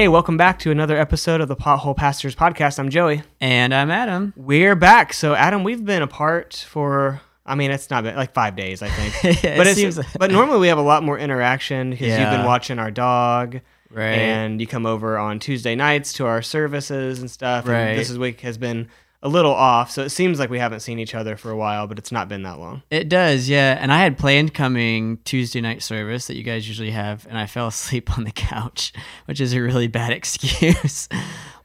Hey, welcome back to another episode of the Pothole Pastors Podcast. I'm Joey. And I'm Adam. We're back. So, Adam, we've been apart for, I mean, it's not been like five days, I think. It but, it's, seems- but normally we have a lot more interaction because you've been watching our dog. Right. And you come over on Tuesday nights to our services and stuff. And Right. this week has been a little off. So, it seems like we haven't seen each other for a while, but it's not been that long. It does, yeah. And I had planned coming Tuesday night service that you guys usually have, and I fell asleep on the couch, which is a really bad excuse.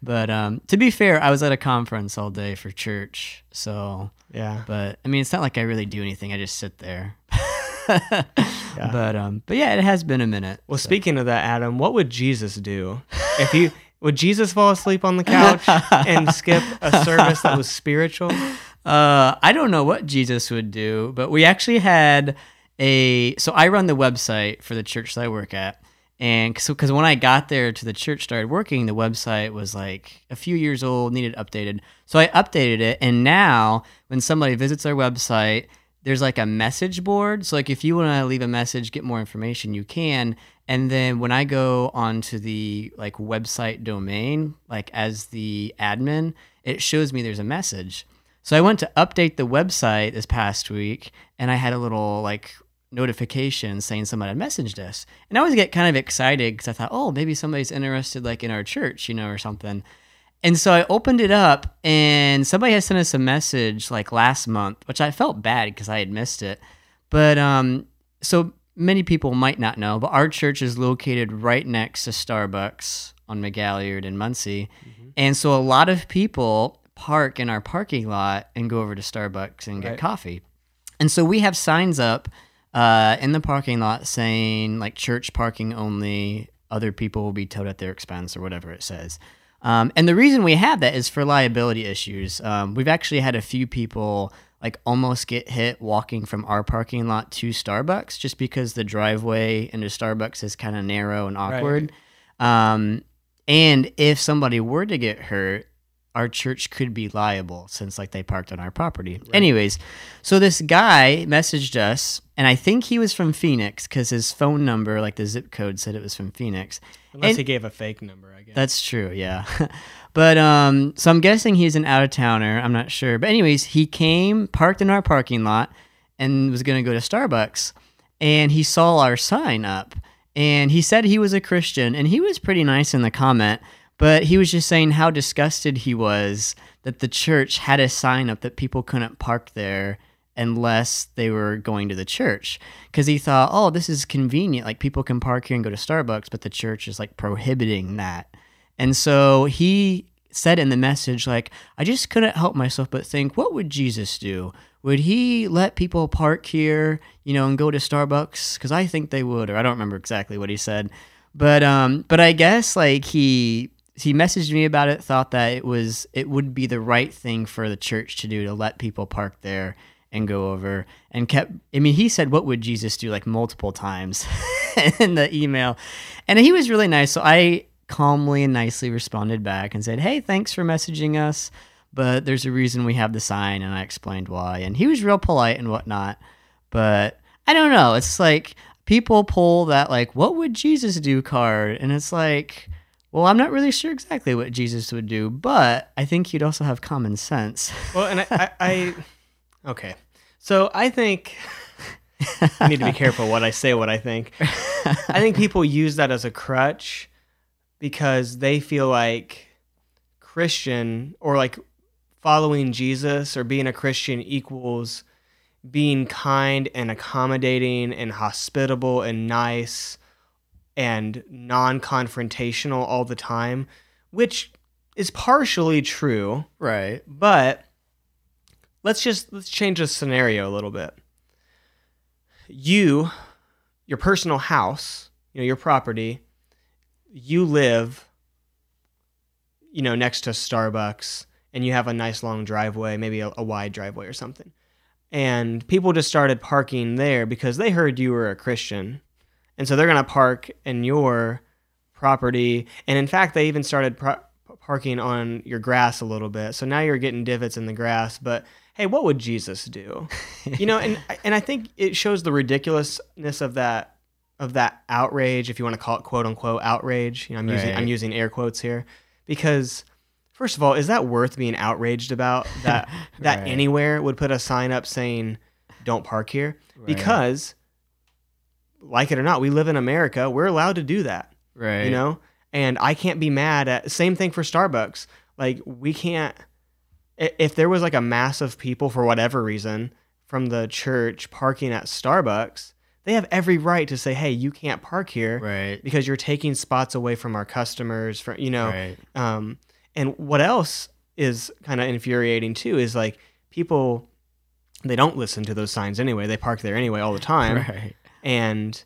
but um, to be fair, I was at a conference all day for church. So, Yeah. but I mean, it's not like I really do anything. I just sit there. But um, but yeah, it has been a minute. Well, speaking of that, Adam, what would Jesus do if you would Jesus fall asleep on the couch and skip a service that was spiritual? Uh, I don't know what Jesus would do, but we actually had a. So I run the website for the church that I work at, and so because when I got there to the church, started working, the website was like a few years old, needed updated. So I updated it, and now when somebody visits our website, there's like a message board. So like if you want to leave a message, get more information, you can. And then when I go onto the like website domain, like as the admin, it shows me there's a message. So I went to update the website this past week and I had a little like notification saying somebody had messaged us. And I always get kind of excited because I thought, oh, maybe somebody's interested like in our church, you know, or something. And so I opened it up and somebody had sent us a message like last month, which I felt bad because I had missed it. But um, so many people might not know, but our church is located right next to Starbucks on McGalliard and Muncie. And so a lot of people park in our parking lot and go over to Starbucks and get Right. coffee. And so we have signs up uh, in the parking lot saying like church parking only, other people will be towed at their expense or whatever it says. Um, and the reason we have that is for liability issues. Um, we've actually had a few people like almost get hit walking from our parking lot to Starbucks just because the driveway into Starbucks is kind of narrow and awkward. Um, and if somebody were to get hurt, our church could be liable since like they parked on our property. Anyways, so this guy messaged us, and I think he was from Phoenix because his phone number, like the zip code, said it was from Phoenix. Unless And- he gave a fake number, I guess. That's true, yeah. but um, so I'm guessing he's an out of towner. I'm not sure, but anyways, he came, parked in our parking lot, and was gonna go to Starbucks, and he saw our sign up, and he said he was a Christian, and he was pretty nice in the comment, but he was just saying how disgusted he was that the church had a sign up that people couldn't park there unless they were going to the church. Because he thought oh this is convenient. Like people can park here and go to starbucks but the church is like prohibiting that. And so he said in the message like i just couldn't help myself but think what would jesus do? Would he let people park here you know and go to starbucks? Because i think they would or i don't remember exactly what he said. But um but i guess like he he messaged me about it thought that it was it would be the right thing for the church to do to let people park there and go over and kept i mean he said what would jesus do? like multiple times in the email. And he was really nice. So i calmly and nicely responded back and said hey thanks for messaging us but there's a reason we have the sign. And i explained why. And he was real polite and whatnot but i don't know. It's like people pull that like what would jesus do? card. And it's like well i'm not really sure exactly what jesus would do but i think he'd also have common sense well, and I, I, I, okay. So I think I need to be careful what I say, what I think. I think people use that as a crutch because they feel like Christian or like following Jesus or being a Christian equals being kind and accommodating and hospitable and nice and non confrontational all the time, which is partially true, right but let's just let's change the scenario a little bit. You, your personal house, you know, your property, you live you know, next to Starbucks and you have a nice long driveway, maybe a, a wide driveway or something. And people just started parking there because they heard you were a Christian. And so they're going to park in your property. And in fact, they even started pro- parking on your grass a little bit. So now you're getting divots in the grass. But hey, what would Jesus do? you know, and and I think it shows the ridiculousness of that of that outrage, if you want to call it quote unquote outrage. You know, I'm using I'm using air quotes here because first of all, is that worth being outraged about that that Right. anywhere would put a sign up saying don't park here? Right. Because like it or not, we live in America. We're allowed to do that right. you know and i can't be mad at same thing for starbucks like we can't if there was like a mass of people for whatever reason from the church parking at starbucks they have every right to say hey you can't park here Right. because you're taking spots away from our customers from you know Right. um, and what else is kind of infuriating too is like people they don't listen to those signs anyway they park there anyway all the time Right. And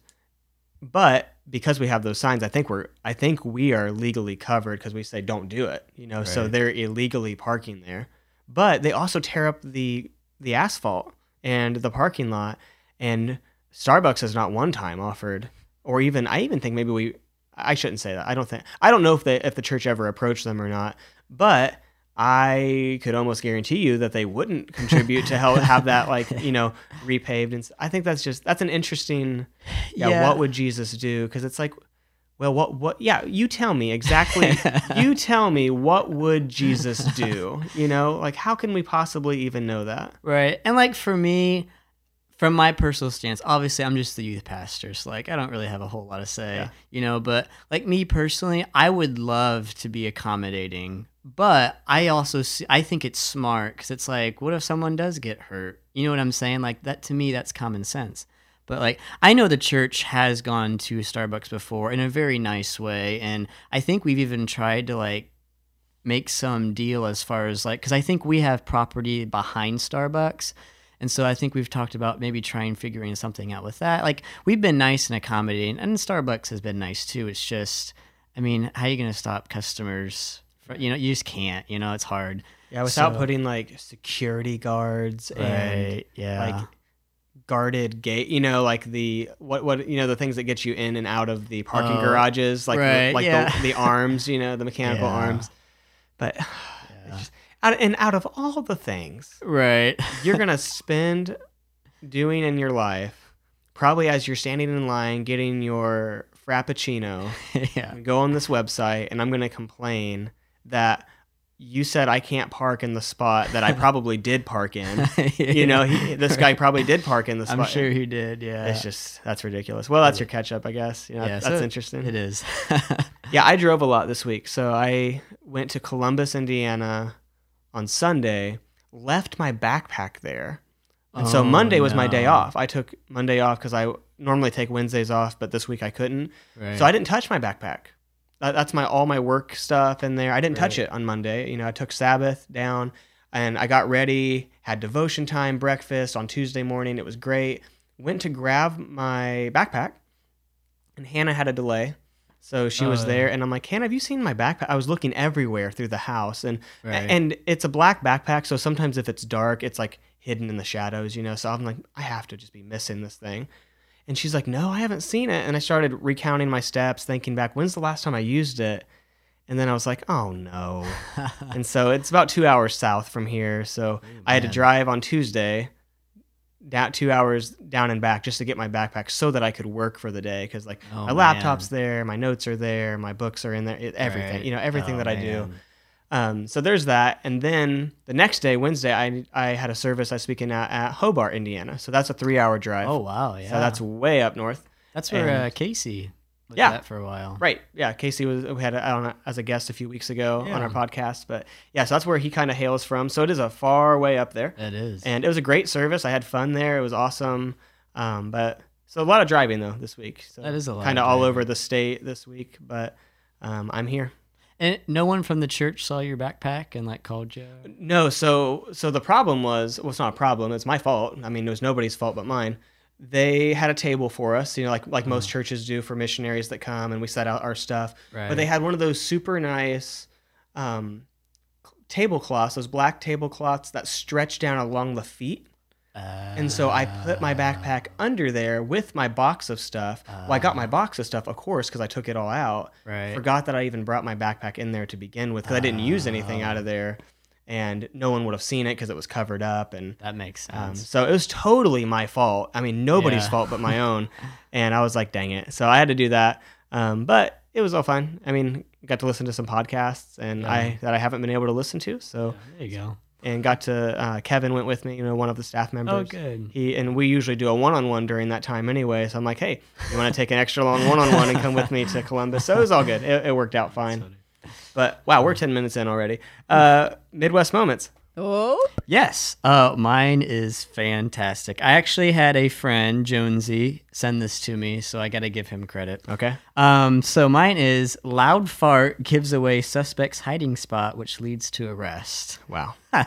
but because we have those signs i think we're i think we are legally covered because we say don't do it you know? So they're illegally parking there. But they also tear up the the asphalt and the parking lot. And starbucks has not one time offered or even i even think maybe we i shouldn't say that. I don't think i don't know if they if the church ever approached them or not. But I could almost guarantee you that they wouldn't contribute to help have that like you know repaved and I think that's just that's an interesting yeah, Yeah. what would Jesus do because it's like well what what yeah you tell me exactly you tell me what would Jesus do you know like how can we possibly even know that Right. And like for me, from my personal stance, obviously I'm just the youth pastor, so like I don't really have a whole lot to say, Yeah. you know, but like me personally, I would love to be accommodating, but I also see, I think it's smart cuz it's like what if someone does get hurt? You know what I'm saying? Like that to me that's common sense. But like I know the church has gone to Starbucks before in a very nice way and I think we've even tried to like make some deal as far as like because I think we have property behind Starbucks. And so I think we've talked about maybe trying figuring something out with that. Like we've been nice and accommodating, and Starbucks has been nice too. It's just, I mean, how are you going to stop customers? You know, you just can't. You know, it's hard. yeah without So- putting like security guards and Yeah. like guarded gate you know like the what what you know the things that get you in and out of the parking Oh, garages like right, the, like yeah. the, the arms you know the mechanical Yeah. arms but Yeah. just, out, and out of all the things right. you're gonna spend doing in your life probably as you're standing in line getting your frappuccino yeah. go on this website and i'm gonna complain that you said i can't park in the spot that i probably did park in you know he, this guy probably did park in the spot I'm sure he did. Yeah. it's just that's ridiculous. Well, that's your catch up, I guess. You know, Yeah, that's so interesting. It is. Yeah, I drove a lot this week. So I went to Columbus, Indiana on Sunday, left my backpack there. And so Oh, Monday was my day off. I took Monday off because I normally take Wednesdays off, but this week I couldn't. Right. So I didn't touch my backpack. That, that's my all my work stuff in there. I didn't touch it on Monday. You know, I took Sabbath down and I got ready, had devotion time, breakfast on Tuesday morning. It was great. Went to grab my backpack and Hannah had a delay. So she was Oh. there and I'm like, Hannah, have you seen my backpack? I was looking everywhere through the house and Right. and it's a black backpack, so sometimes if it's dark, it's like hidden in the shadows, you know. So I'm like, I have to just be missing this thing. And she's like, No, I haven't seen it. And I started recounting my steps, thinking back, when's the last time I used it? And then I was like, Oh no. and so it's about two hours south from here. So I had to drive on Tuesday down two hours down and back just to get my backpack so that I could work for the day because like Oh, my laptop's there, my notes are there, my books are in there, it, everything, Right. you know, everything Oh, that I do. Um, so there's that, and then the next day, Wednesday, I I had a service I was speaking at at Hobart, Indiana. So that's a three hour drive. Oh wow, yeah. so that's way up north. that's where and- uh, Casey was Yeah. at for a while. Right. Yeah. Casey was we had a, on as a guest a few weeks ago on our podcast, but yeah, so that's where he kind of hails from. So it is a far way up there, It is. and it was a great service. I had fun there. It was awesome. Um, but so a lot of driving though this week. So That is a lot Kind of of all over the state this week, but um, I'm here. And no one from the church saw your backpack and like called you. No, so so the problem was well, it's not a problem. It's my fault. I mean, it was nobody's fault but mine. They had a table for us, you know, like like most churches do for missionaries that come, and we set out our stuff. Right. But they had one of those super nice um, tablecloths, those black tablecloths that stretch down along the feet. And so I put my backpack under there with my box of stuff. well, I got my box of stuff, of course, because I took it all out. Right. Forgot that I even brought my backpack in there to begin with because I didn't use anything out of there. and no one would have seen it because it was covered up and That makes um, sense. so it was totally my fault. I mean, nobody's Yeah. fault but my own. And I was like, dang it. So I had to do that. Um, but it was all fun. I mean, got to listen to some podcasts and. I that I haven't been able to listen to. So there you go. And got to uh, Kevin went with me, you know, one of the staff members. Oh, good. He and we usually do a one-on-one during that time anyway. So I'm like, hey, you want to take an extra long one-on-one and come with me to Columbus? So it was all good. It, it worked out fine. But wow, we're 10 minutes in already. Uh, Midwest moments. Oh, Yes. Uh, mine is fantastic. I actually had a friend, Jonesy, send this to me, so I got to give him credit. Okay. Um, so mine is loud fart gives away suspect's hiding spot, which leads to arrest. Wow.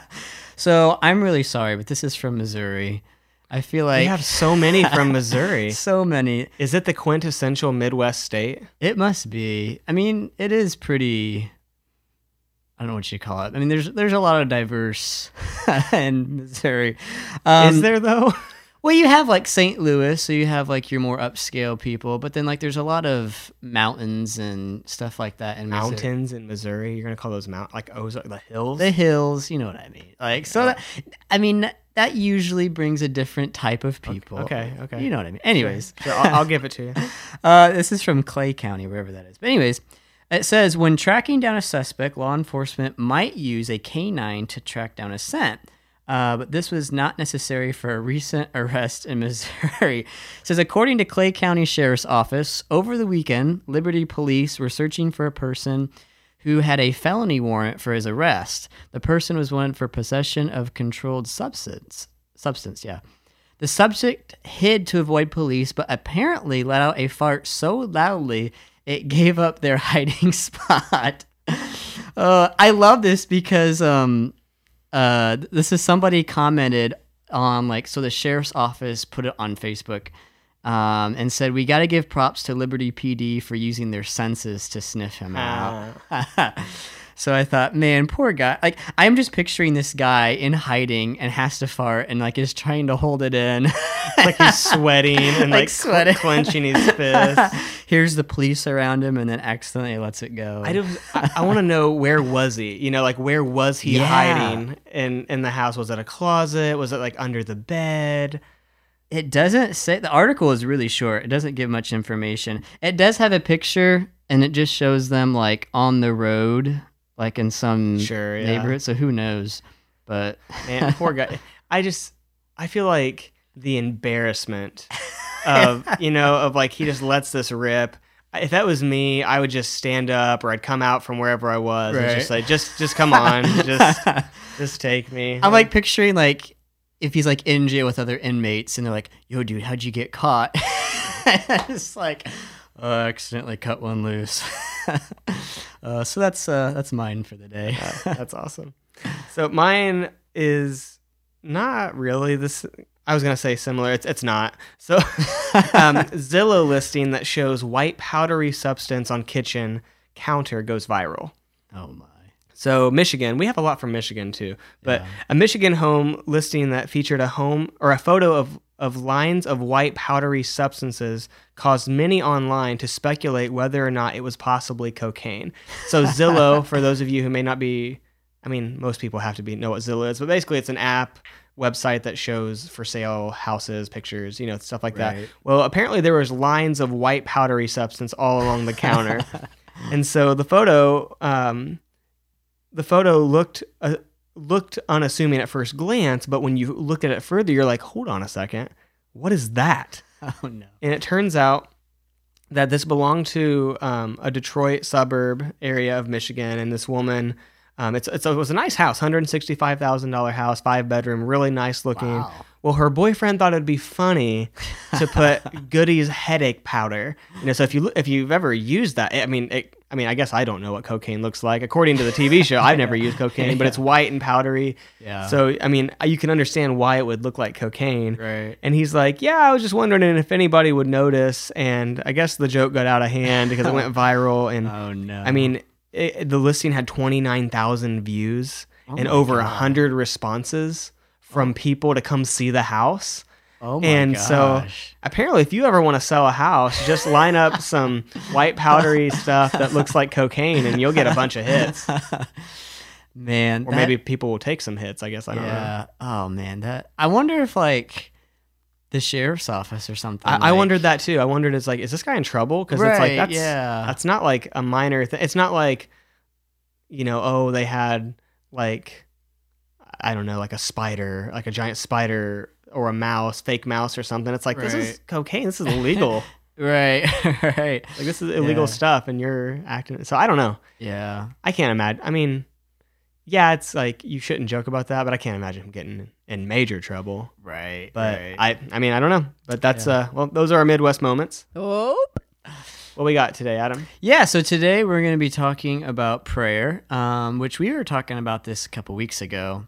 So I'm really sorry, but this is from Missouri. I feel like We have so many from Missouri. so many. Is it the quintessential Midwest state? It must be. I mean, it is pretty. I don't know what you call it. I mean, there's there's a lot of diverse in Missouri. Um, Is there though? Well, you have like St. Louis, so you have like your more upscale people, but then like there's a lot of mountains and stuff like that in Missouri. Mountains in Missouri. You're gonna call those mount like Ozark, the hills. the hills, you know what I mean? Like so that I mean that usually brings a different type of people. okay, okay. You know what I mean? Anyways, Sure, I'll, I'll give it to you. uh, this is from Clay County, wherever that is. But anyways, it says when tracking down a suspect, law enforcement might use a canine to track down a scent. Uh, but this was not necessary for a recent arrest in Missouri. It says according to Clay County Sheriff's Office, over the weekend, Liberty Police were searching for a person who had a felony warrant for his arrest. The person was wanted for possession of controlled substance. Substance, yeah. The subject hid to avoid police, but apparently let out a fart so loudly it gave up their hiding spot. Uh, I love this because um, uh, this is somebody commented on like so the sheriff's office put it on Facebook um, and said we got to give props to Liberty PD for using their senses to sniff him out. so I thought, man, poor guy. Like I'm just picturing this guy in hiding and has to fart and like is trying to hold it in. like he's sweating and Like like, sweating. clenching his fist. Here's the police around him and then accidentally lets it go. I don't. I, I want to know where was he? You know, like where was he Yeah. hiding in in the house? Was it a closet? Was it like under the bed? It doesn't say the article is really short. It doesn't give much information. It does have a picture and it just shows them like on the road, like in some Sure, yeah. neighborhood. So who knows? But Man, poor guy. I just I feel like the embarrassment of you know of like he just lets this rip. If that was me, I would just stand up or I'd come out from wherever I was and just like just just come on, just just take me. I'm like picturing like if he's like in jail with other inmates and they're like, "Yo, dude, how'd you get caught?" it's like, I accidentally cut one loose. uh, so that's uh, that's mine for the day. That's awesome. So mine is not really this. I was gonna say similar. It's it's not. So um, Zillow listing that shows white powdery substance on kitchen counter goes viral. oh my. So Michigan, we have a lot from Michigan too. But Yeah. a Michigan home listing that featured a home or a photo of of lines of white powdery substances caused many online to speculate whether or not it was possibly cocaine. So Zillow, for those of you who may not be, I mean, most people have to be know what Zillow is, but basically it's an app website that shows for sale houses, pictures, you know, stuff like that. Well, apparently there was lines of white powdery substance all along the counter. and so the photo um, the photo looked uh, looked unassuming at first glance, but when you look at it further, you're like, hold on a second, what is that? Oh no. And it turns out that this belonged to um, a Detroit suburb area of Michigan, and this woman. Um, it's, it's a, it was a nice house, hundred sixty five thousand dollar house, five bedroom, really nice looking. Wow. Well, her boyfriend thought it'd be funny to put Goody's headache powder. You know, so if you if you've ever used that, I mean, it, I mean, I guess I don't know what cocaine looks like. According to the TV show, I've never used cocaine, but it's white and powdery. Yeah. So I mean, you can understand why it would look like cocaine. Right. And he's like, "Yeah, I was just wondering if anybody would notice." And I guess the joke got out of hand because it went viral. And Oh no. I mean, it, the listing had twenty nine thousand views Oh and over a God. hundred responses from oh. people to come see the house. Oh my and so apparently, if you ever want to sell a house, just line up some white powdery stuff that looks like cocaine, and you'll get a bunch of hits. Man, or that- maybe people will take some hits. I guess I don't know. yeah. Oh man, that I wonder if like the sheriff's office or something. I, I wondered that too. I wondered, it's like, is this guy in trouble? Because it's like that's yeah. that's not like a minor thing. It's not like, you know, oh, they had like, I don't know, like a spider, like a giant spider or a mouse, fake mouse or something. It's like this is cocaine. This is illegal. Right, right. like this is illegal Yeah. stuff, and you're acting. So I don't know. Yeah. I can't imagine. I mean, yeah, it's like you shouldn't joke about that, but I can't imagine him getting in major trouble. Right. But right. I, I mean, I don't know. But that's Yeah. uh, well, those are our Midwest moments. oh. What we got today, Adam? Yeah, so today we're going to be talking about prayer, um, which we were talking about this a couple weeks ago.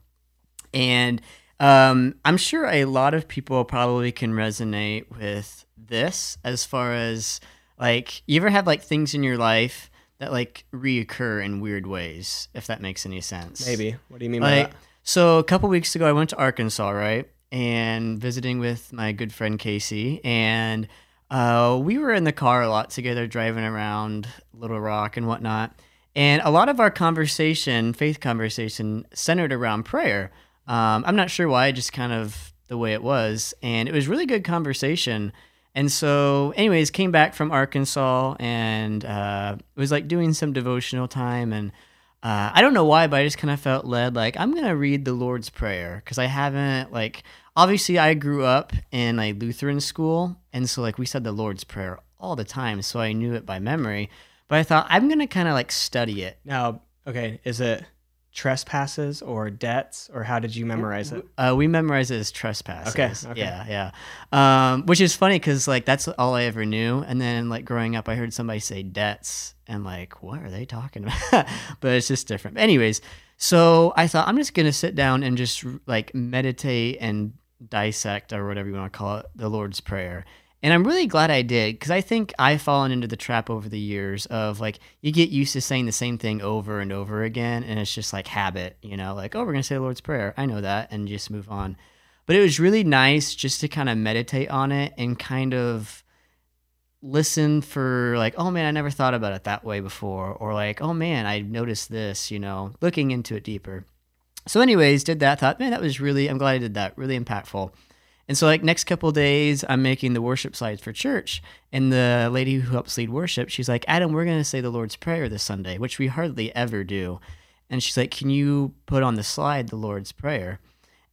And um, I'm sure a lot of people probably can resonate with this as far as like, you ever have like things in your life that like reoccur in weird ways, if that makes any sense? Maybe. What do you mean by Like, that? so a couple weeks ago, I went to Arkansas, right, and visiting with my good friend Casey, and uh, we were in the car a lot together, driving around Little Rock and whatnot. And a lot of our conversation, faith conversation, centered around prayer. Um, I'm not sure why, just kind of the way it was, and it was really good conversation. And so, anyways, came back from Arkansas and uh, was like doing some devotional time and uh, I don't know why, but I just kind of felt led like I'm gonna read the Lord's Prayer because I haven't like obviously I grew up in a Lutheran school and so like we said the Lord's Prayer all the time, so I knew it by memory. But I thought I'm gonna kind of like study it. Now, okay, is it trespasses or debts or how did you memorize it? Uh, we memorize it as trespasses. Okay, okay. Yeah, yeah. Um, which is funny because like that's all I ever knew. And then like growing up, I heard somebody say debts, and like, what are they talking about? but it's just different. Anyways, so I thought I'm just gonna sit down and just like meditate and dissect or whatever you want to call it, the Lord's Prayer. And I'm really glad I did because I think I've fallen into the trap over the years of like you get used to saying the same thing over and over again, and it's just like habit, you know, like, oh, we're going to say the Lord's Prayer. I know that, and just move on. But it was really nice just to kind of meditate on it and kind of listen for like, oh man, I never thought about it that way before, or like, oh man, I noticed this, you know, looking into it deeper. So, anyways, did that. Thought, man, that was really. I'm glad I did that. Really impactful. And so, like next couple days, I'm making the worship slides for church, and the lady who helps lead worship, she's like, Adam, we're gonna say the Lord's Prayer this Sunday, which we hardly ever do. And she's like, Can you put on the slide the Lord's Prayer?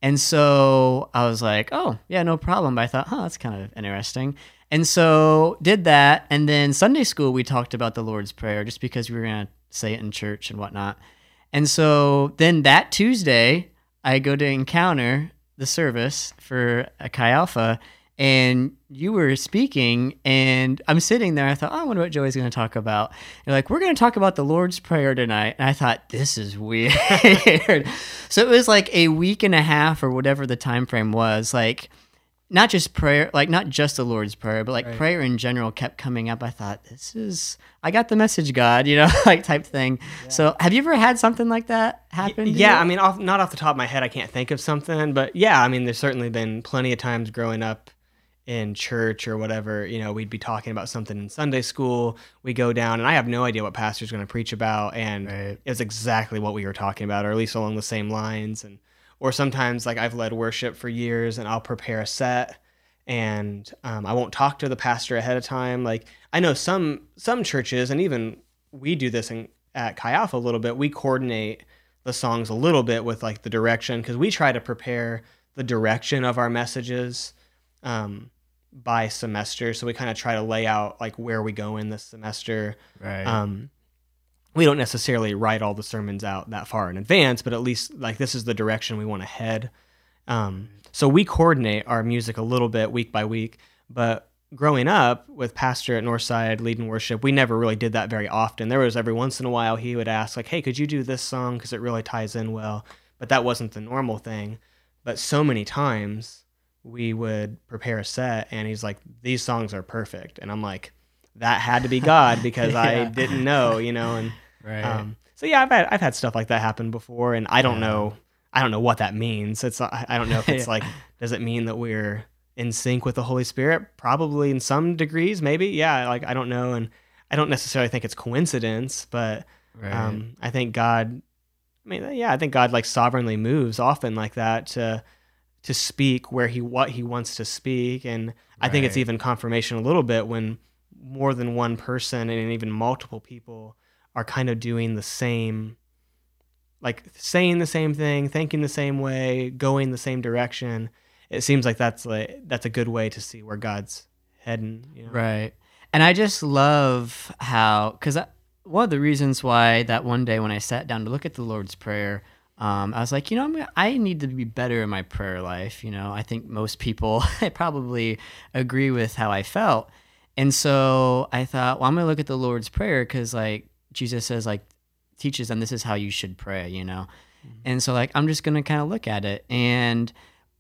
And so I was like, Oh, yeah, no problem. But I thought, huh, that's kind of interesting. And so did that. And then Sunday school, we talked about the Lord's Prayer just because we were gonna say it in church and whatnot. And so then that Tuesday, I go to encounter the service for a Chi Alpha, and you were speaking, and I'm sitting there. I thought, oh, I wonder what Joey's going to talk about. You're like, we're going to talk about the Lord's Prayer tonight. And I thought, this is weird. so it was like a week and a half or whatever the time frame was, like not just prayer, like not just the Lord's Prayer, but like Right. prayer in general kept coming up. I thought, this is, I got the message, God, you know, like type thing. So have you ever had something like that happen? to Yeah, you? I mean, off, not off the top of my head, I can't think of something, but yeah, I mean, there's certainly been plenty of times growing up in church or whatever. You know, we'd be talking about something in Sunday school. We go down, and I have no idea what pastor's going to preach about, and Right. it's exactly what we were talking about, or at least along the same lines. And or sometimes, like I've led worship for years, and I'll prepare a set, and um, I won't talk to the pastor ahead of time. Like I know some some churches, and even we do this in, at Chi Alpha a little bit. We coordinate the songs a little bit with like the direction because we try to prepare the direction of our messages um, by semester. So we kind of try to lay out like where we go in this semester. Right. Um, we don't necessarily write all the sermons out that far in advance, but at least like this is the direction we want to head. Um, so we coordinate our music a little bit week by week. But growing up with Pastor at Northside leading worship, we never really did that very often. There was every once in a while he would ask like, "Hey, could you do this song because it really ties in well?" But that wasn't the normal thing. But so many times we would prepare a set, and he's like, "These songs are perfect," and I'm like, "That had to be God because I didn't know," you know, and right. um, so yeah, I've had I've had stuff like that happen before, and I don't Yeah. know I don't know what that means. It's I I don't know if it's like does it mean that we're in sync with the Holy Spirit? Probably in some degrees, maybe. Yeah, like I don't know, and I don't necessarily think it's coincidence, but right. um, I think God I mean, yeah, I think God like sovereignly moves often like that to to speak where he what he wants to speak, and I think it's even confirmation a little bit when more than one person and even multiple people are kind of doing the same like saying the same thing, thinking the same way, going the same direction. It seems like that's like that's a good way to see where God's heading. You know? Right. And I just love how, because one of the reasons why that one day when I sat down to look at the Lord's Prayer, um, I was like, you know, I'm I need to be better in my prayer life. You know, I think most people probably agree with how I felt. And so I thought, well, I'm going to look at the Lord's Prayer because, like, Jesus says, like, teaches them this is how you should pray, you know? Mm-hmm. And so, like, I'm just going to kind of look at it. And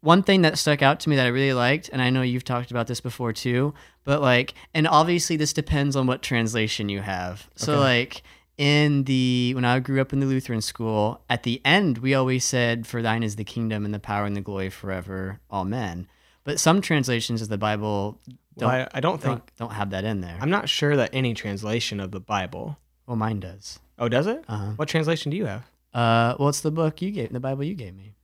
one thing that stuck out to me that I really liked, and I know you've talked about this before too, but like, and obviously this depends on what translation you have. So, Okay. like, in the, when I grew up in the Lutheran school, at the end, we always said, For thine is the kingdom and the power and the glory forever. Amen. But some translations of the Bible don't, I, I don't think don't, don't have that in there. I'm not sure that any translation of the Bible. Well, mine does. Oh, does it? Uh-huh. What translation do you have? Uh, well, it's the book you gave, the Bible you gave me.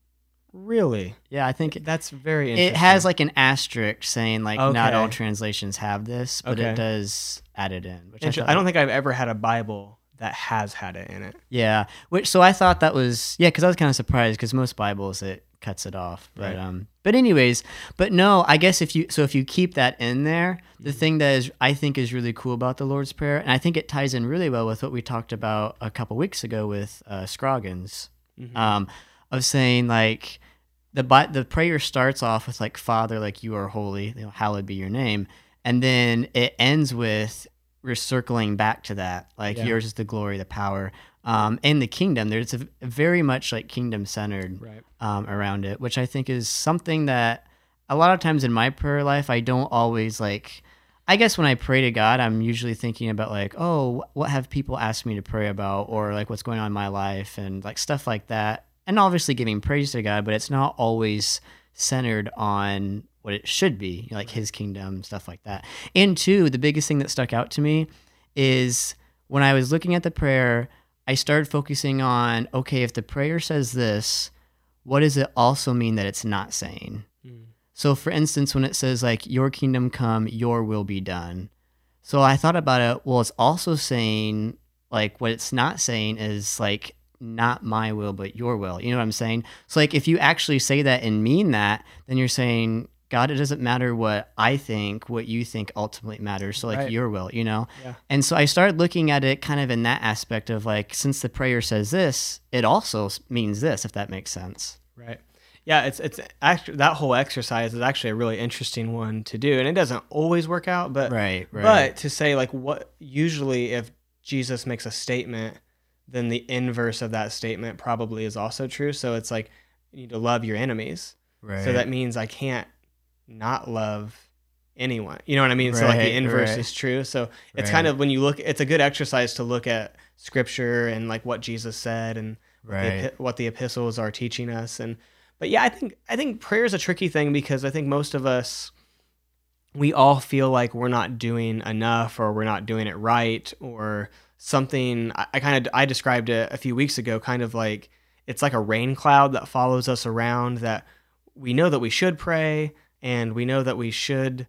Really? Yeah, I think it, That's very interesting. it has like an asterisk saying like not all translations have this, but Okay. it does add it in. Which I, Inter- I don't think I've ever had a Bible that has had it in it. Yeah, which so I thought that was yeah, because I was kind of surprised because most Bibles it cuts it off. But Right. um, but anyways, but no, I guess if you so if you keep that in there, the Mm-hmm. thing that is I think is really cool about the Lord's Prayer, and I think it ties in really well with what we talked about a couple weeks ago with uh, Scroggins, Mhm. um, of saying like the the prayer starts off with like Father, like you are holy, you know, hallowed be your name, and then it ends with we're circling back to that, like Yeah. yours is the glory, the power, um, and the kingdom. There's a very much like kingdom centered Right. um, around it, which I think is something that a lot of times in my prayer life I don't always like. I guess when I pray to God, I'm usually thinking about like, oh, what have people asked me to pray about, or like what's going on in my life, and like stuff like that. And obviously giving praise to God, but it's not always centered on what it should be, like His kingdom, stuff like that. And two, the biggest thing that stuck out to me is when I was looking at the prayer, I started focusing on okay, if the prayer says this, what does it also mean that it's not saying? Mm. So, for instance, when it says, like, your kingdom come, your will be done. So I thought about it. Well, it's also saying, like, what it's not saying is, like, not my will, but your will. You know what I'm saying? So, like, if you actually say that and mean that, then you're saying, God, it doesn't matter what I think, what you think ultimately matters. So, like, Right. your will, you know? Yeah. And so I started looking at it kind of in that aspect of, like, since the prayer says this, it also means this, if that makes sense. Right. Yeah, it's it's actually that whole exercise is actually a really interesting one to do, and it doesn't always work out, but Right, right. but to say like what usually if Jesus makes a statement, then the inverse of that statement probably is also true. So it's like you need to love your enemies. right. So that means I can't not love anyone. You know what I mean? so like the inverse right. is true. So it's Right. kind of when you look, it's a good exercise to look at scripture and like what Jesus said and what, the, what the epistles are teaching us. And but yeah, I think I think prayer is a tricky thing because I think most of us we all feel like we're not doing enough or we're not doing it right or something I, I kind of I described it a few weeks ago kind of like it's like a rain cloud that follows us around that we know that we should pray and we know that we should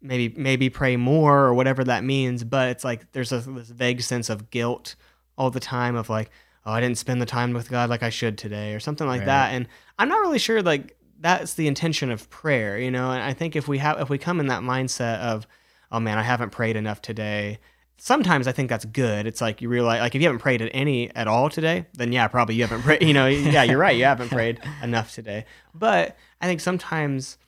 maybe maybe pray more or whatever that means but it's like there's a, this vague sense of guilt all the time of like oh i didn't spend the time with god like i should today or something like Right. that and i'm not really sure like that's the intention of prayer you know and i think if we have if we come in that mindset of oh man i haven't prayed enough today sometimes i think that's good. It's like you realize like if you haven't prayed at any at all today then yeah probably you haven't prayed you know yeah you're right you haven't prayed enough today. But i think sometimes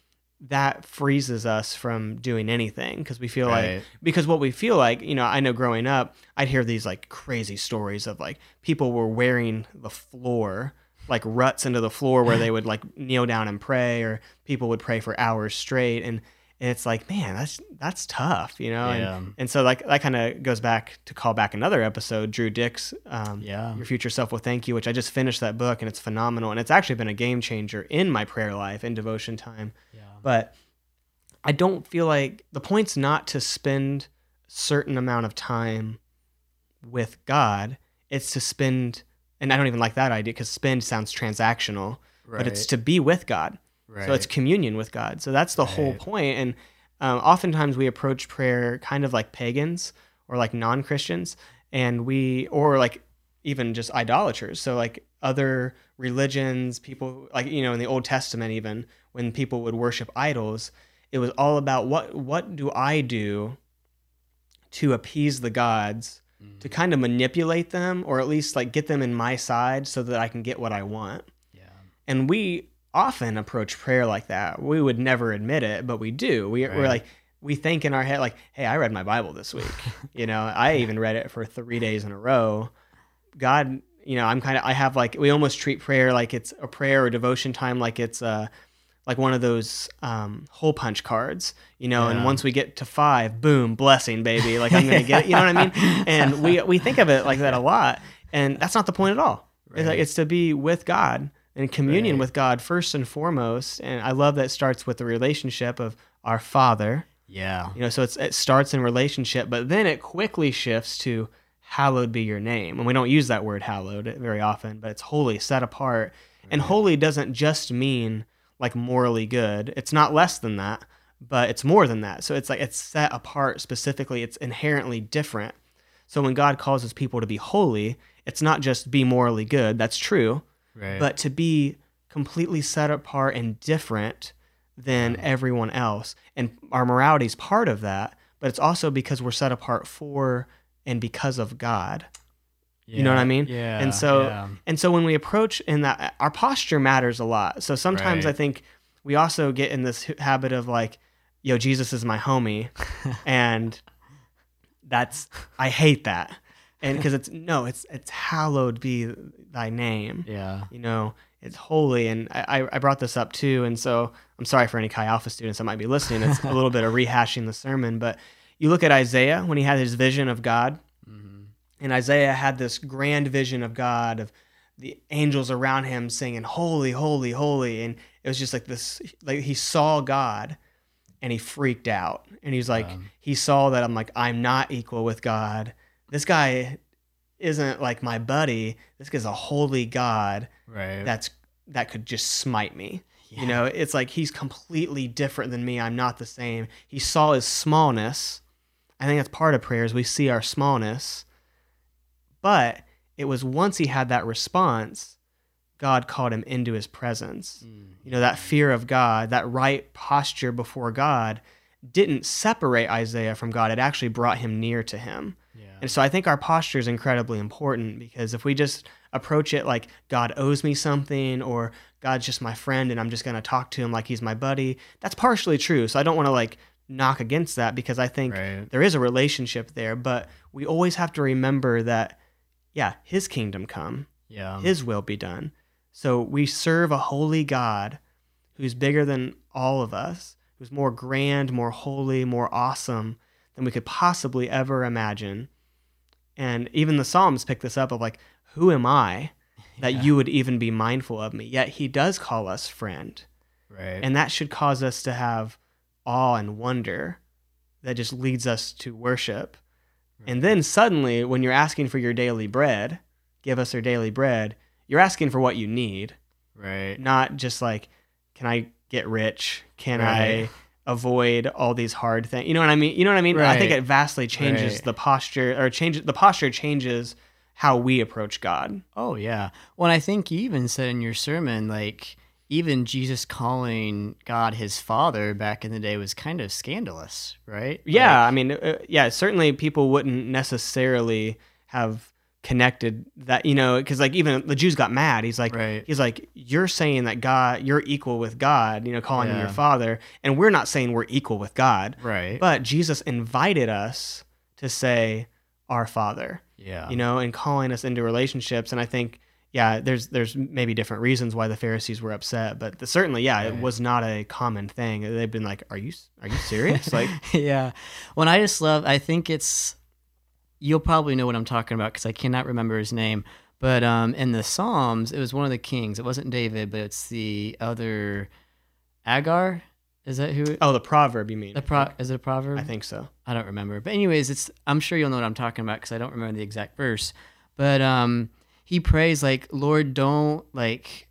that freezes us from doing anything because we feel like because what we feel like you know i know growing up i'd hear these like crazy stories of like people were wearing the floor like ruts into the floor where they would like kneel down and pray or people would pray for hours straight. And, and it's like man that's that's tough you know Yeah. and, and so like that kind of goes back to call back another episode Drew Dyck's um, Yeah. your future self will thank you which i just finished that book and it's phenomenal and it's actually been a game changer in my prayer life in devotion time Yeah. but I don't feel like the point's not to spend a certain amount of time with God. It's to spend and I don't even like that idea because spend sounds transactional, right. but it's to be with God. Right. So it's communion with God. So that's the whole point. And um, oftentimes we approach prayer kind of like pagans or like non Christians, and we, or like even just idolaters. So like other religions, people like, you know, in the Old Testament, even when people would worship idols, it was all about what, what do I do to appease the gods, Mm. to kind of manipulate them, or at least like get them in my side so that I can get what I want. yeah. And we often approach prayer like that. We would never admit it, but we do. We, We're like, we think in our head, like, hey, I read my Bible this week. you know, I even read it for three days in a row. God, you know, I'm kind of, I have like, we almost treat prayer like it's a prayer or devotion time, like it's a, like one of those um, hole punch cards, you know. And once we get to five, boom, blessing, baby. Like I'm gonna get it. You know what I mean? And we we think of it like that a lot, and that's not the point at all. It's like it's to be with God and communion Right. with God first and foremost. And I love that it starts with the relationship of our Father. Yeah. You know, so it's, it starts in relationship, but then it quickly shifts to hallowed be your name. And we don't use that word hallowed very often, but it's holy, set apart. And holy doesn't just mean like morally good. It's not less than that, but it's more than that. So it's like it's set apart specifically. It's inherently different. So when God calls his people to be holy, it's not just be morally good. That's true Right. but to be completely set apart and different than mm. everyone else. And our morality is part of that, but it's also because we're set apart for and because of God. You know what I mean? Yeah. and so yeah. and so when we approach in that uh, our posture matters a lot. So sometimes Right. I think we also get in this habit of like, yo, Jesus is my homie and that's I hate that. And because it's no, it's it's hallowed be thy name. Yeah. you know it's holy. And I, I brought this up too and so i'm sorry for any chi alpha students that might be listening. It's a little bit of rehashing the sermon but you look at isaiah when he had his vision of god. Hmm and isaiah had this grand vision of god of the angels around him singing holy holy holy. And it was just like this like he saw god and he freaked out. And he's like Um. he saw that i'm like i'm not equal with god this guy isn't like my buddy this guy's a holy god Right. that's that could just smite me. Yeah. You know, it's like he's completely different than me. I'm not the same. He saw his smallness. I think that's part of prayer is we see our smallness. But it was once he had that response, God called him into his presence. Mm. You know, that fear of God, that right posture before God didn't separate Isaiah from God. It actually brought him near to him. Yeah. And so I think our posture is incredibly important because if we just approach it like God owes me something or God's just my friend and I'm just going to talk to him like he's my buddy, that's partially true. So I don't want to like knock against that because I think Right. there is a relationship there, but we always have to remember that yeah, his kingdom come, Yeah. his will be done. So we serve a holy God who's bigger than all of us, who's more grand, more holy, more awesome than we could possibly ever imagine. And even the Psalms pick this up of like, who am I that Yeah. you would even be mindful of me? Yet he does call us friend. Right. And that should cause us to have awe and wonder that just leads us to worship. And then suddenly, when you're asking for your daily bread, give us our daily bread, you're asking for what you need, right. not just like, can I get rich? Can Right. I avoid all these hard things? You know what I mean? You know what I mean? I think it vastly changes Right. the posture or changes the posture changes how we approach God. Oh yeah. Well, I think you even said in your sermon, like even Jesus calling God his father back in the day was kind of scandalous, right? Yeah, Like, I mean, uh, yeah, certainly people wouldn't necessarily have connected that, you know, because like even the Jews got mad. He's like, Right. he's like, you're saying that God, you're equal with God, you know, calling him your father, and we're not saying we're equal with God. right. But Jesus invited us to say, our Father, yeah. you know, and calling us into relationships. And I think, yeah, there's there's maybe different reasons why the Pharisees were upset, but the, certainly, yeah, it was not a common thing. They've been like, are you are you serious? like, yeah. When I just love, I think it's, you'll probably know what I'm talking about because I cannot remember his name. But um, in the Psalms, it was one of the kings. It wasn't David, but it's the other Agur. Is that who? it- oh, the proverb, you mean? the pro- is it a proverb? I think so. I don't remember. But anyways, it's I'm sure you'll know what I'm talking about because I don't remember the exact verse. But um, he prays like, Lord, don't like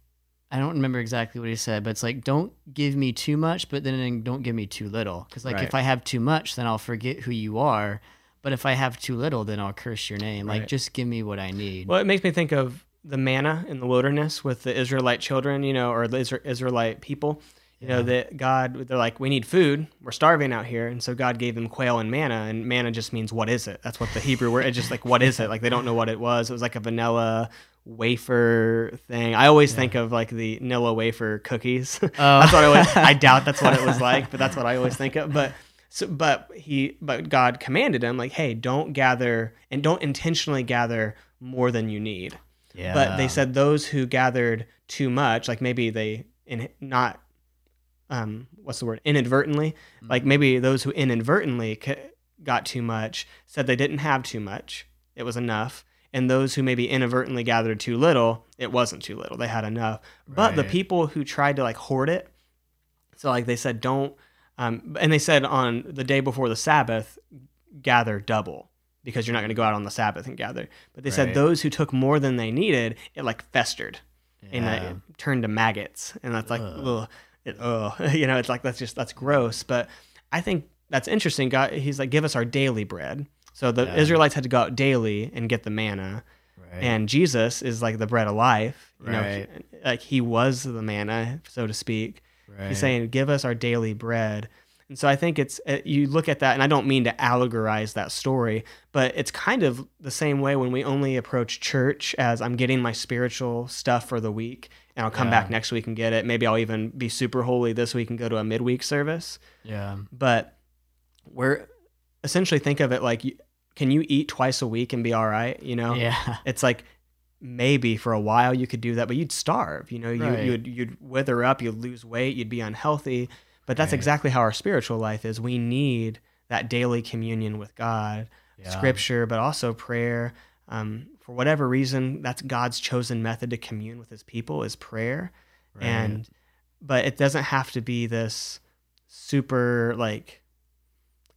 I don't remember exactly what he said, but it's like don't give me too much, but then don't give me too little. Because like Right. if I have too much, then I'll forget who you are. But if I have too little, then I'll curse your name. Like just give me what I need. Well, it makes me think of the manna in the wilderness with the Israelite children, you know, or the Israelite people. You know, that God, they're like, we need food. We're starving out here. And so God gave them quail and manna. And manna just means, what is it? That's what the Hebrew word, it's just like, what is it? Like, they don't know what it was. It was like a vanilla wafer thing. I always think of like the vanilla wafer cookies. Oh. that's what I always, I doubt that's what it was like, but that's what I always think of. But, so, but he, but God commanded him, like, hey, don't gather and don't intentionally gather more than you need. yeah. But they said those who gathered too much, like maybe they in not, um, what's the word, inadvertently, like maybe those who inadvertently got too much said they didn't have too much, it was enough, and those who maybe inadvertently gathered too little, it wasn't too little, they had enough. But the people who tried to like hoard it, so like they said, don't, um, and they said on the day before the Sabbath, gather double because you're not going to go out on the Sabbath and gather. But they said those who took more than they needed, it like festered and Yeah. it turned to maggots, and that's like, Ugh. ugh, it, ugh. you know, it's like that's just that's gross. But I think that's interesting. God, he's like, give us our daily bread. So the Yeah. Israelites had to go out daily and get the manna, Right. and Jesus is like the bread of life. You know, Right. he- like he was the manna, so to speak. Right. He's saying, "Give us our daily bread." And so I think it's uh, you look at that, and I don't mean to allegorize that story, but it's kind of the same way when we only approach church as I'm getting my spiritual stuff for the week, and I'll come Yeah. back next week and get it. Maybe I'll even be super holy this week and go to a midweek service. yeah. But we're essentially think of it like, can you eat twice a week and be all right? You know, Yeah. it's like maybe for a while you could do that, but you'd starve. You know, you, Right. you'd you'd wither up, you'd lose weight, you'd be unhealthy. But that's Right. exactly how our spiritual life is. We need that daily communion with God, Yeah. Scripture, but also prayer. Um, for whatever reason, that's God's chosen method to commune with His people is prayer, Right. and but it doesn't have to be this super like.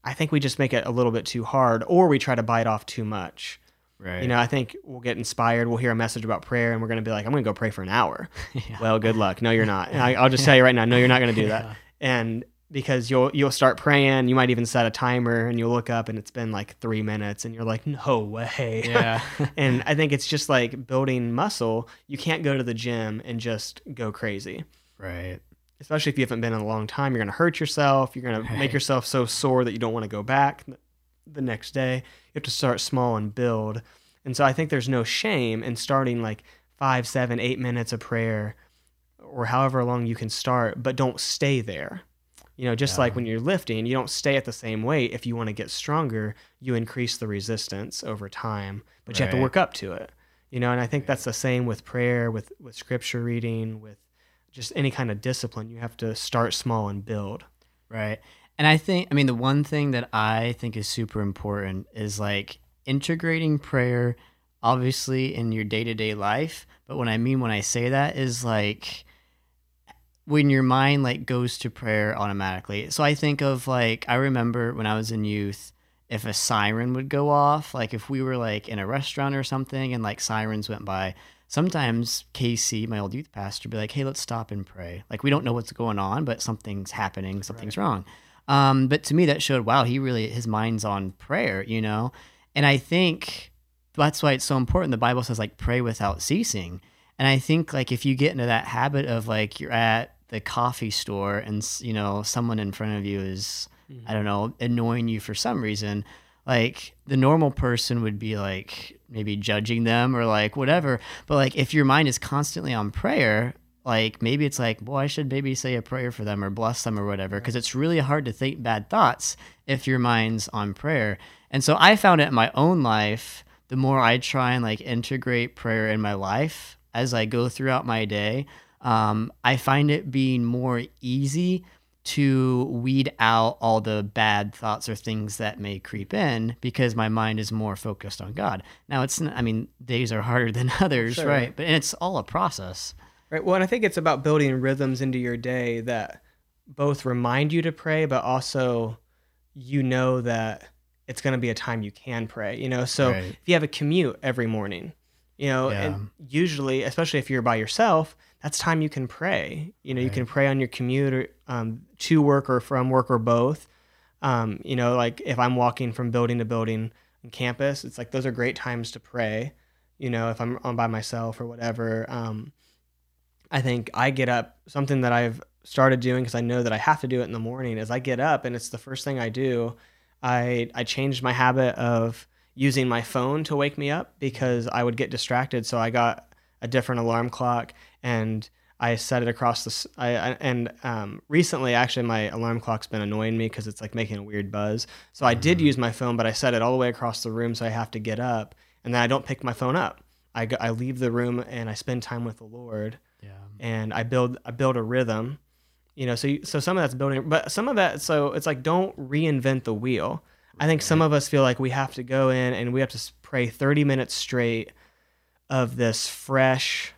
I think we just make it a little bit too hard, or we try to bite off too much. Right. You know, I think we'll get inspired. We'll hear a message about prayer, and we're going to be like, "I'm going to go pray for an hour." yeah. Well, good luck. No, you're not. And I, I'll just tell you right now, no, you're not going to do that. Yeah. And because you'll you'll start praying, you might even set a timer, and you'll look up, and it's been like three minutes, and you're like, "No way." Yeah. and I think it's just like building muscle. You can't go to the gym and just go crazy. right. Especially if you haven't been in a long time, you're going to hurt yourself. You're going to make yourself so sore that you don't want to go back the next day. Have to start small and build. And so I think there's no shame in starting like five, seven, eight minutes of prayer or however long you can start, but don't stay there. You know, just like when you're lifting, you don't stay at the same weight. If you want to get stronger, you increase the resistance over time, but you have to work up to it. You know, and I think that's the same with prayer, with with scripture reading, with just any kind of discipline. You have to start small and build. Right. And I think, I mean, the one thing that I think is super important is like integrating prayer, obviously, in your day to day life. But what I mean when I say that is like when your mind like goes to prayer automatically. So I think of like, I remember when I was in youth, if a siren would go off, like if we were like in a restaurant or something and like sirens went by, sometimes KC, my old youth pastor, would be like, "Hey, let's stop and pray." Like we don't know what's going on, but something's happening, something's wrong. Um, but to me, that showed, wow, he really his mind's on prayer, you know. And I think that's why it's so important. The Bible says like pray without ceasing. And I think like if you get into that habit of like you're at the coffee store and you know someone in front of you is I don't know annoying you for some reason, like the normal person would be like maybe judging them or like whatever. But like if your mind is constantly on prayer, like maybe it's like, well, I should maybe say a prayer for them or bless them or whatever, because it's really hard to think bad thoughts if your mind's on prayer. And so I found it in my own life. The more I try and like integrate prayer in my life as I go throughout my day, um, I find it being more easy to weed out all the bad thoughts or things that may creep in because my mind is more focused on God. Now it's I mean days are harder than others, Sure. right? But and it's all a process. Right. Well, and I think it's about building rhythms into your day that both remind you to pray, but also you know that it's going to be a time you can pray. You know, so Right. if you have a commute every morning You know, Yeah. and usually, especially if you're by yourself, that's time you can pray. You know, you can pray on your commute or, um, to work or from work or both. Um, you know, like if I'm walking from building to building on campus, it's like those are great times to pray. You know, if I'm on by myself or whatever. Um, I think I get up, something that I've started doing because I know that I have to do it in the morning is I get up and it's the first thing I do. I, I changed my habit of using my phone to wake me up because I would get distracted. So I got a different alarm clock and I set it across the. I, I- and um, recently, actually, my alarm clock's been annoying me because it's like making a weird buzz. So I did Mhm. use my phone, but I set it all the way across the room, so I have to get up, and then I don't pick my phone up. I, go, I leave the room and I spend time with the Lord, Yeah. and I build I build a rhythm. You know, so you, so some of that's building, but some of that, so it's like don't reinvent the wheel. I think some of us feel like we have to go in and we have to pray 30 minutes straight of this fresh,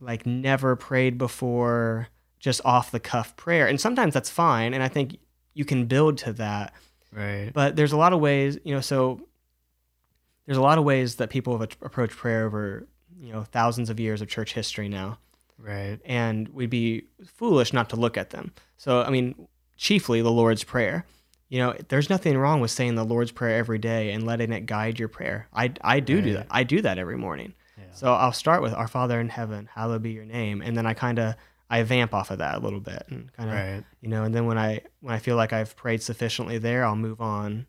like never prayed before, just off the cuff prayer. And sometimes that's fine. And I think you can build to that. Right. But there's a lot of ways, you know, so there's a lot of ways that people have approached prayer over, you know, thousands of years of church history now. Right. And we'd be foolish not to look at them. So, I mean, chiefly the Lord's Prayer. You know, there's nothing wrong with saying the Lord's Prayer every day and letting it guide your prayer. I, I do do that. I do that every morning. Yeah. So I'll start with Our Father in Heaven, hallowed be your name, and then I kind of I vamp off of that a little bit and kind of right. you know, and then when I when I feel like I've prayed sufficiently there, I'll move on,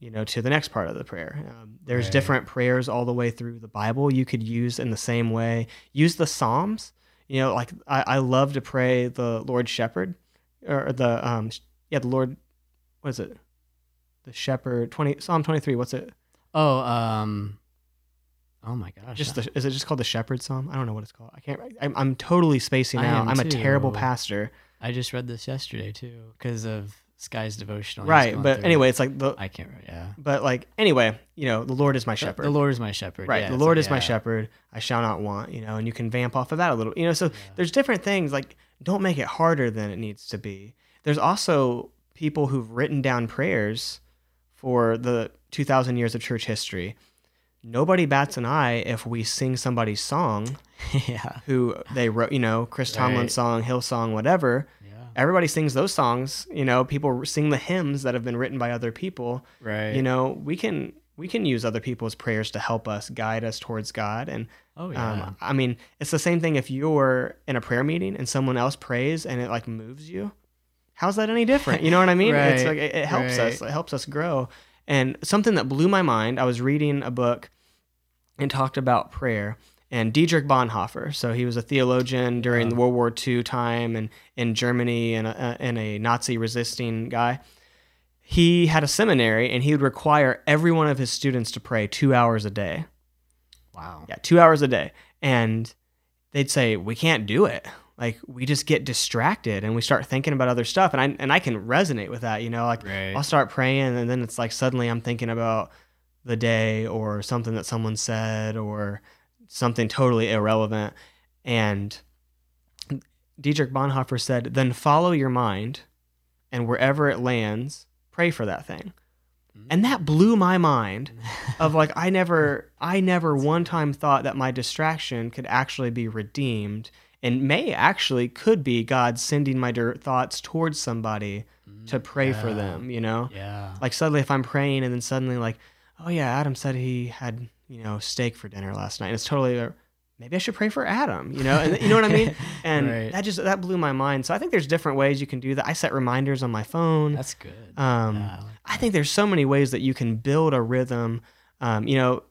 you know, to the next part of the prayer. Um, there's Right. different prayers all the way through the Bible you could use in the same way. Use the Psalms. You know, like I, I love to pray the Lord Shepherd, or the um yeah the Lord, what is it? The Shepherd twenty Psalm twenty three. What's it? Oh, um, oh my gosh. Just the, is it just called the Shepherd Psalm? I don't know what it's called. I can't. I'm, I'm totally spacing out. I'm a terrible pastor. I just read this yesterday too because of Sky's devotional. Right, but through anyway, it's like the I can't. Yeah. but like anyway, you know, the Lord is my shepherd. The Lord is my shepherd. right, yeah, the Lord like- is my shepherd. I shall not want. You know, and you can vamp off of that a little. You know, so Yeah. there's different things. Like, don't make it harder than it needs to be. There's also people who've written down prayers for the 2,000 years of church history. Nobody bats an eye if we sing somebody's song yeah. who they wrote. You know, Chris Tomlin's Right. song, Hillsong, whatever. Yeah. Everybody sings those songs. You know, people sing the hymns that have been written by other people. Right. you know we can we can use other people's prayers to help us guide us towards god. And Oh yeah. um, i mean it's the same thing if you're in a prayer meeting and someone else prays and it like moves you. How's that any different? You know what i mean? It's Right, like it, it helps us it helps us grow. And something that blew my mind i was reading a book and talked about prayer and Dietrich Bonhoeffer. So he was a theologian during the uh-huh. World War II time and in Germany and a, and a Nazi resisting guy. He had a seminary and he would require every one of his students to pray two hours a day. wow. Yeah, two hours a day. And they'd say, We can't do it. Like we just get distracted and we start thinking about other stuff. And I and I can resonate with that, you know, like Right. I'll start praying and then it's like suddenly I'm thinking about the day or something that someone said or something totally irrelevant. And Dietrich Bonhoeffer said, then follow your mind and wherever it lands, pray for that thing. Hmm. And that blew my mind of like I never I never one time thought that my distraction could actually be redeemed and may actually could be God sending my thoughts towards somebody hmm. to pray for them, you know? Yeah. Like suddenly if I'm praying and then suddenly like, oh yeah, Adam said he had, you know, steak for dinner last night. And it's totally uh, maybe I should pray for Adam, you know? And you know what I mean? And Right. that just that blew my mind. So I think there's different ways you can do that. I set reminders on my phone. That's good. Um, Yeah. I think there's so many ways that you can build a rhythm. Um, you know,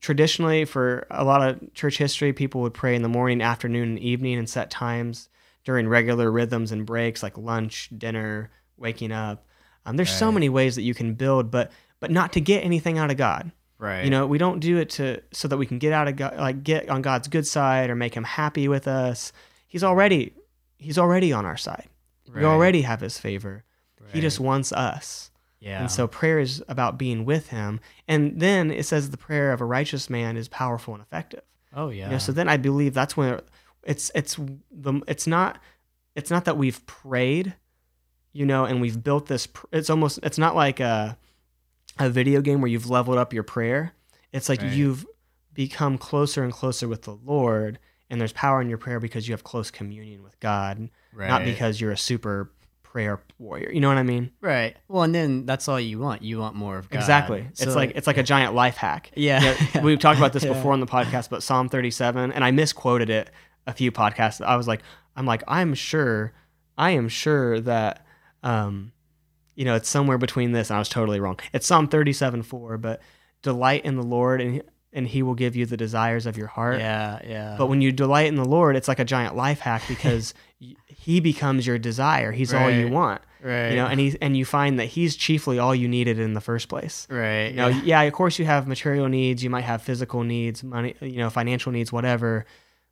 traditionally for a lot of church history, people would pray in the morning, afternoon, and evening, and set times during regular rhythms and breaks like lunch, dinner, waking up. Um, there's so many ways that you can build, but but not to get anything out of God. Right. You know, we don't do it to so that we can get out of God, like get on God's good side or make Him happy with us. He's already He's already on our side. We already have His favor. He just wants us. Yeah. And so prayer is about being with him. And then it says the prayer of a righteous man is powerful and effective. Oh yeah. You know, so then I believe that's when it's it's the it's not it's not that we've prayed, you know, and we've built this it's almost it's not like a a video game where you've leveled up your prayer. It's like Right. you've become closer and closer with the Lord, and there's power in your prayer because you have close communion with God, right. not because you're a super prayer warrior. You know what I mean? right. Well, and then that's all you want. You want more of God. Exactly. So, it's like it's like a giant life hack. yeah. You know, we've talked about this Yeah. before on the podcast, but Psalm 37, and I misquoted it a few podcasts. I was like, I'm like, I'm sure, I am sure that, um, you know, it's somewhere between this, and I was totally wrong. It's Psalm 37, 4, but delight in the Lord, and and He will give you the desires of your heart. yeah, yeah. But when you delight in the Lord, it's like a giant life hack because He becomes your desire. He's all you want, right. you know, and he and you find that He's chiefly all you needed in the first place. right. You know, yeah. yeah, of course you have material needs, you might have physical needs, money, you know, financial needs, whatever.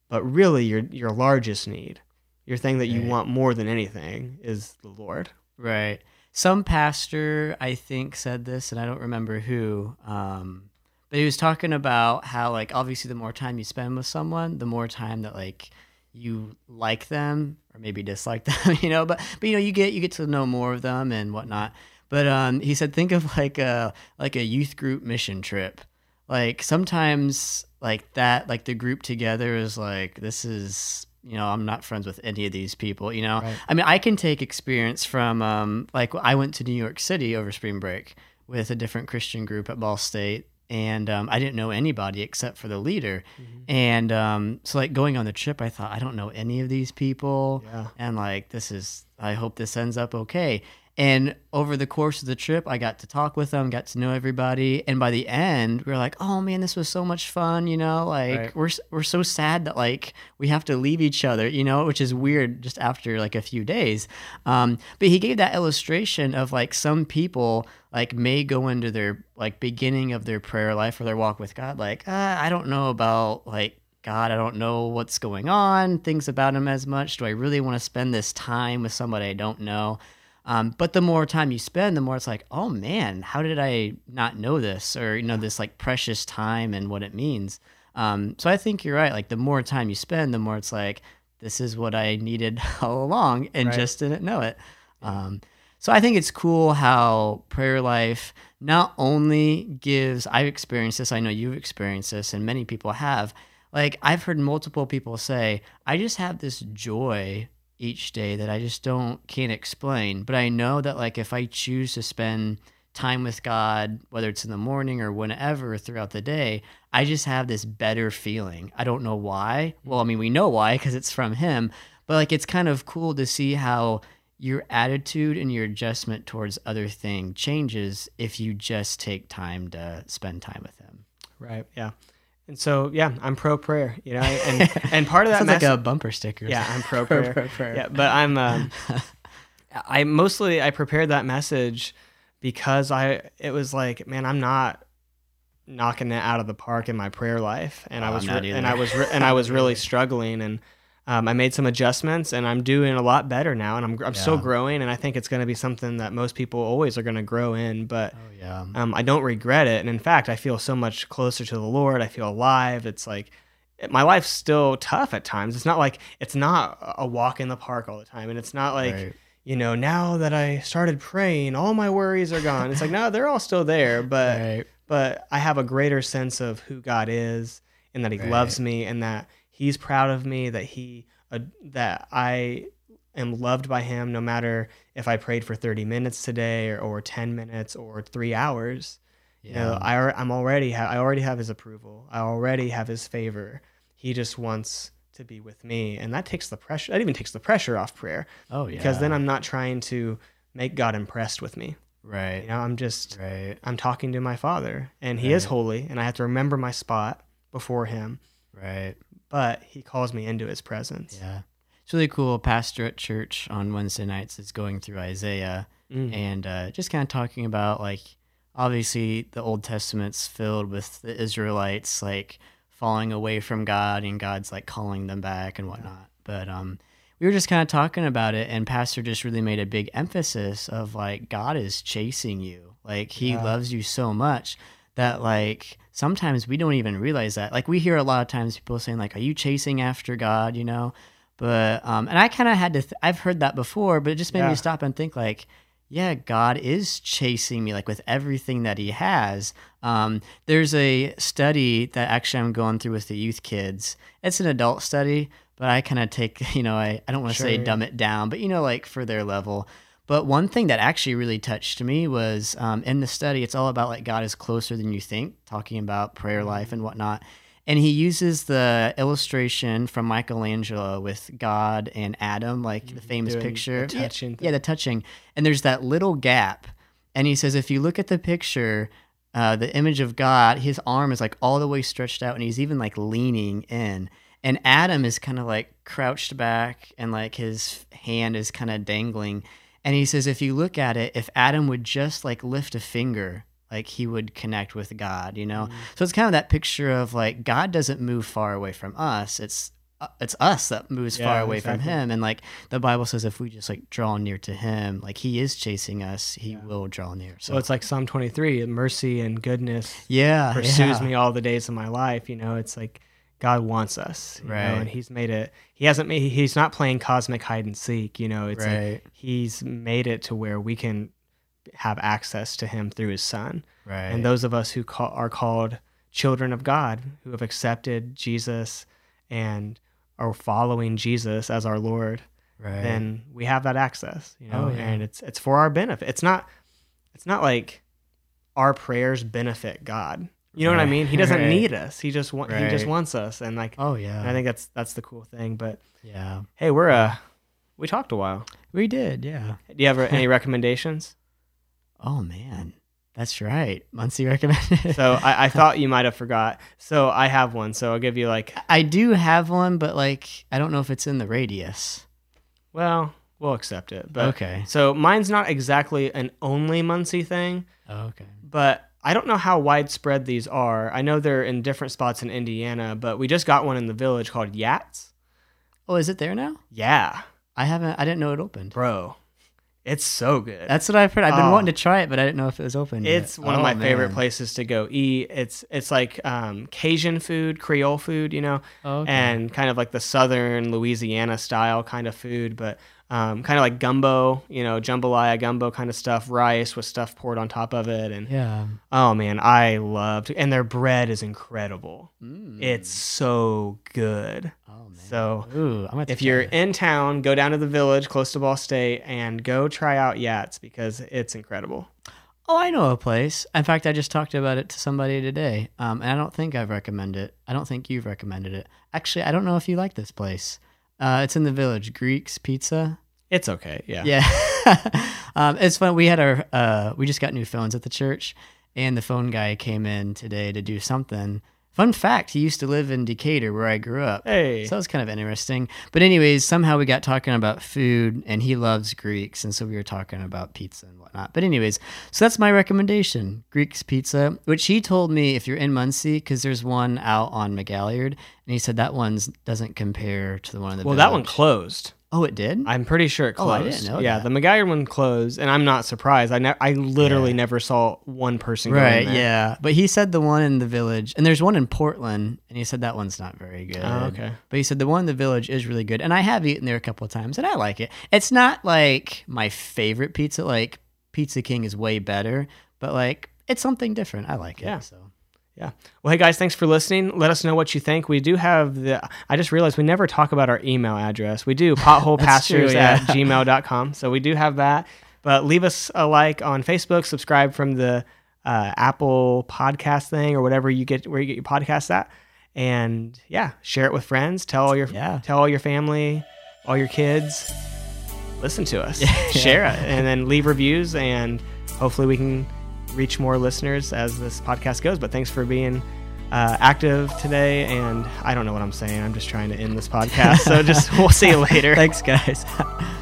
But really your your largest need, your thing that you Right. want more than anything is the Lord. Right. Some pastor, I think, said this, and I don't remember who. Um, but he was talking about how, like, obviously, the more time you spend with someone, the more time that, like, you like them or maybe dislike them, you know. But, but you know, you get you get to know more of them and whatnot. But um, he said, think of like a like a youth group mission trip. Like sometimes, like that, like the group together is like this is you know I'm not friends with any of these people, you know. Right. I mean, I can take experience from um, like I went to New York City over spring break with a different Christian group at Ball State, and um, I didn't know anybody except for the leader. And um, so, like going on the trip, I thought I don't know any of these people, Yeah. and like this is I hope this ends up okay. And over the course of the trip, I got to talk with them, got to know everybody, and by the end, we were like, "Oh man, this was so much fun!" You know, like Right. we're we're so sad that like we have to leave each other, you know, which is weird just after like a few days. Um, but he gave that illustration of like some people like may go into their like beginning of their prayer life or their walk with God, like uh, I don't know about like God, I don't know what's going on, things about him as much. Do I really want to spend this time with somebody I don't know? Um, but the more time you spend, the more it's like, oh man, how did I not know this? Or, you know, this like precious time and what it means. Um, so I think you're right. Like the more time you spend, the more it's like, this is what I needed all along and Right. just didn't know it. Um, so I think it's cool how prayer life not only gives, I've experienced this, I know you've experienced this, and many people have. Like I've heard multiple people say, I just have this joy each day that I just don't can't explain. But I know that like if I choose to spend time with God, whether it's in the morning or whenever throughout the day, I just have this better feeling. I don't know why. Well, I mean, we know why because it's from Him, but like it's kind of cool to see how your attitude and your adjustment towards other thing changes if you just take time to spend time with Him. Right. Yeah. And so yeah, I'm pro prayer, you know, and and part of that Sounds like a bumper sticker. Yeah, I'm pro prayer. Pro prayer. Yeah, but I'm um, I mostly I prepared that message because I it was like, man, I'm not knocking it out of the park in my prayer life, and I Oh, was I'm not re- and. I was re- and I was really struggling, and um, I made some adjustments, and I'm doing a lot better now, and I'm I'm still growing, and I think it's going to be something that most people always are going to grow in, but. Oh yeah. Um, I don't regret it, and in fact, I feel so much closer to the Lord. I feel alive. It's like it- my life's still tough at times. It's not like it's not a walk in the park all the time, and it's not like Right. you know now that I started praying, all my worries are gone. It's like no, they're all still there, but Right. but I have a greater sense of who God is, and that He Right. loves me, and that He's proud of me, that He uh, that I am loved by Him, no matter if I prayed for 30 minutes today, or, or 10 minutes, or three hours. You know, I I'm already ha- I already have his approval. I already have his favor. He just wants to be with me, and that takes the pressure. That even takes the pressure off prayer oh yeah. because then I'm not trying to make God impressed with me. right. You know, I'm just Right. I'm talking to my Father, and He is holy, and I have to remember my spot before Him. Right. But He calls me into His presence. Yeah. It's really cool. Pastor at church on Wednesday nights is going through Isaiah Mm. and uh, just kind of talking about like obviously the Old Testament's filled with the Israelites like falling away from God and God's like calling them back and whatnot. But um, we were just kind of talking about it, and Pastor just really made a big emphasis of like God is chasing you, like He Yeah. loves you so much that like sometimes we don't even realize that. Like we hear a lot of times people saying like, "Are you chasing after God?" You know. But um, and I kind of had to. Th- I've heard that before, but it just made Yeah. me stop and think like, yeah, God is chasing me like with everything that He has. Um, there's a study that actually I'm going through with the youth kids. It's an adult study, but I kind of take, you know, I, I don't want to say Sure. dumb it down, but you know, like for their level. But one thing that actually really touched me was um, in the study, it's all about like God is closer than you think, talking about prayer life and whatnot. And he uses the illustration from Michelangelo with God and Adam, like the famous Doing the picture. Yeah, touching yeah, the touching. And there's that little gap. And he says, if you look at the picture, uh, the image of God, his arm is like all the way stretched out and he's even like leaning in. And Adam is kind of like crouched back and like his hand is kind of dangling. And he says, if you look at it, if Adam would just like lift a finger, like he would connect with God, you know? So it's kind of that picture of like God doesn't move far away from us. It's uh, it's us that moves Yeah, far away from him and like the bible says if we just like draw near to him like he is chasing us he will draw near so So it's like Psalm 23, mercy and goodness yeah pursues yeah. me all the days of my life. You know, it's like God wants us, you know, Right. and He's made it. He hasn't made. He's not playing cosmic hide and seek. You know, it's like right He's made it to where we can have access to Him through His Son. right And those of us who call, are called children of God, who have accepted Jesus and are following Jesus as our Lord, right then we have that access, you know, Oh, yeah. and it's it's for our benefit. It's not it's not like our prayers benefit God. You know what I mean? He doesn't right. need us. He just want, he just wants us, and like oh yeah I think that's that's the cool thing. But yeah hey, we're uh we talked a while. we did yeah Do you have any recommendations? oh man that's right muncie recommended So I, I thought you might have forgot. So I have one. So I'll give you like i do have one but like i don't know if it's in the radius well, we'll accept it. But okay so mine's not exactly an only Muncie thing. oh, okay but I don't know how widespread these are. I know they're in different spots in Indiana, but we just got one in the village called Yats. oh is it there now Yeah, i haven't i didn't know it opened bro, it's so good. that's what i've heard i've been Oh. wanting to try it but i didn't know if it was open yet. it's one of Oh, my favorite places to go eat. It's it's like um, Cajun food, Creole food, you know, oh, okay. and kind of like the southern Louisiana style kind of food, but um, kind of like gumbo, you know, jambalaya gumbo kind of stuff, rice with stuff poured on top of it, and yeah oh man, I loved. And their bread is incredible. Mm. It's so good. Oh man. So Ooh, I'm gonna have to if you're that. in town, go down to the village close to Ball State and go try out Yats because it's incredible. oh, I know a place. In fact, I just talked about it to somebody today, um, and I don't think I've recommended it. I don't think you've recommended it. Actually, I don't know if you like this place. Uh, it's in the village, Greeks Pizza. It's okay. Yeah. Yeah, um, it's fun. We had our uh, we just got new phones at the church, and the phone guy came in today to do something. Fun fact: he used to live in Decatur, where I grew up. Hey. So that was kind of interesting. But anyways, somehow we got talking about food, and he loves Greeks, and so we were talking about pizza and whatnot. But anyways, so that's my recommendation, Greeks pizza, which he told me if you're in Muncie, because there's one out on McGalliard, and he said that one doesn't compare to the one in the well, that one closed. Oh, it did. I'm pretty sure it Oh, closed. I didn't know yeah, that. the McGuire one closed, and I'm not surprised. I ne- I literally Yeah. never saw one person. go in Right, there. yeah. But he said the one in the village, and there's one in Portland, and he said that one's not very good. Oh, okay. But he said the one in the village is really good, and I have eaten there a couple of times, and I like it. It's not like my favorite pizza. Like Pizza King is way better, but like it's something different. I like it. Yeah. So Yeah. Well, hey guys, thanks for listening. Let us know what you think. We do have the. I just realized we never talk about our email address. We do potholepastors yeah. at gmail.com. So we do have that. But leave us a like on Facebook. Subscribe from the uh, Apple podcast thing or whatever you get where you get your podcasts at. And yeah, share it with friends. Tell all your Yeah. tell all your family, all your kids. Listen to us. Share it, and then leave reviews. And hopefully we can reach more listeners as this podcast goes. But thanks for being uh, active today. And I don't know what I'm saying. I'm just trying to end this podcast. So just we'll see you later. thanks, guys.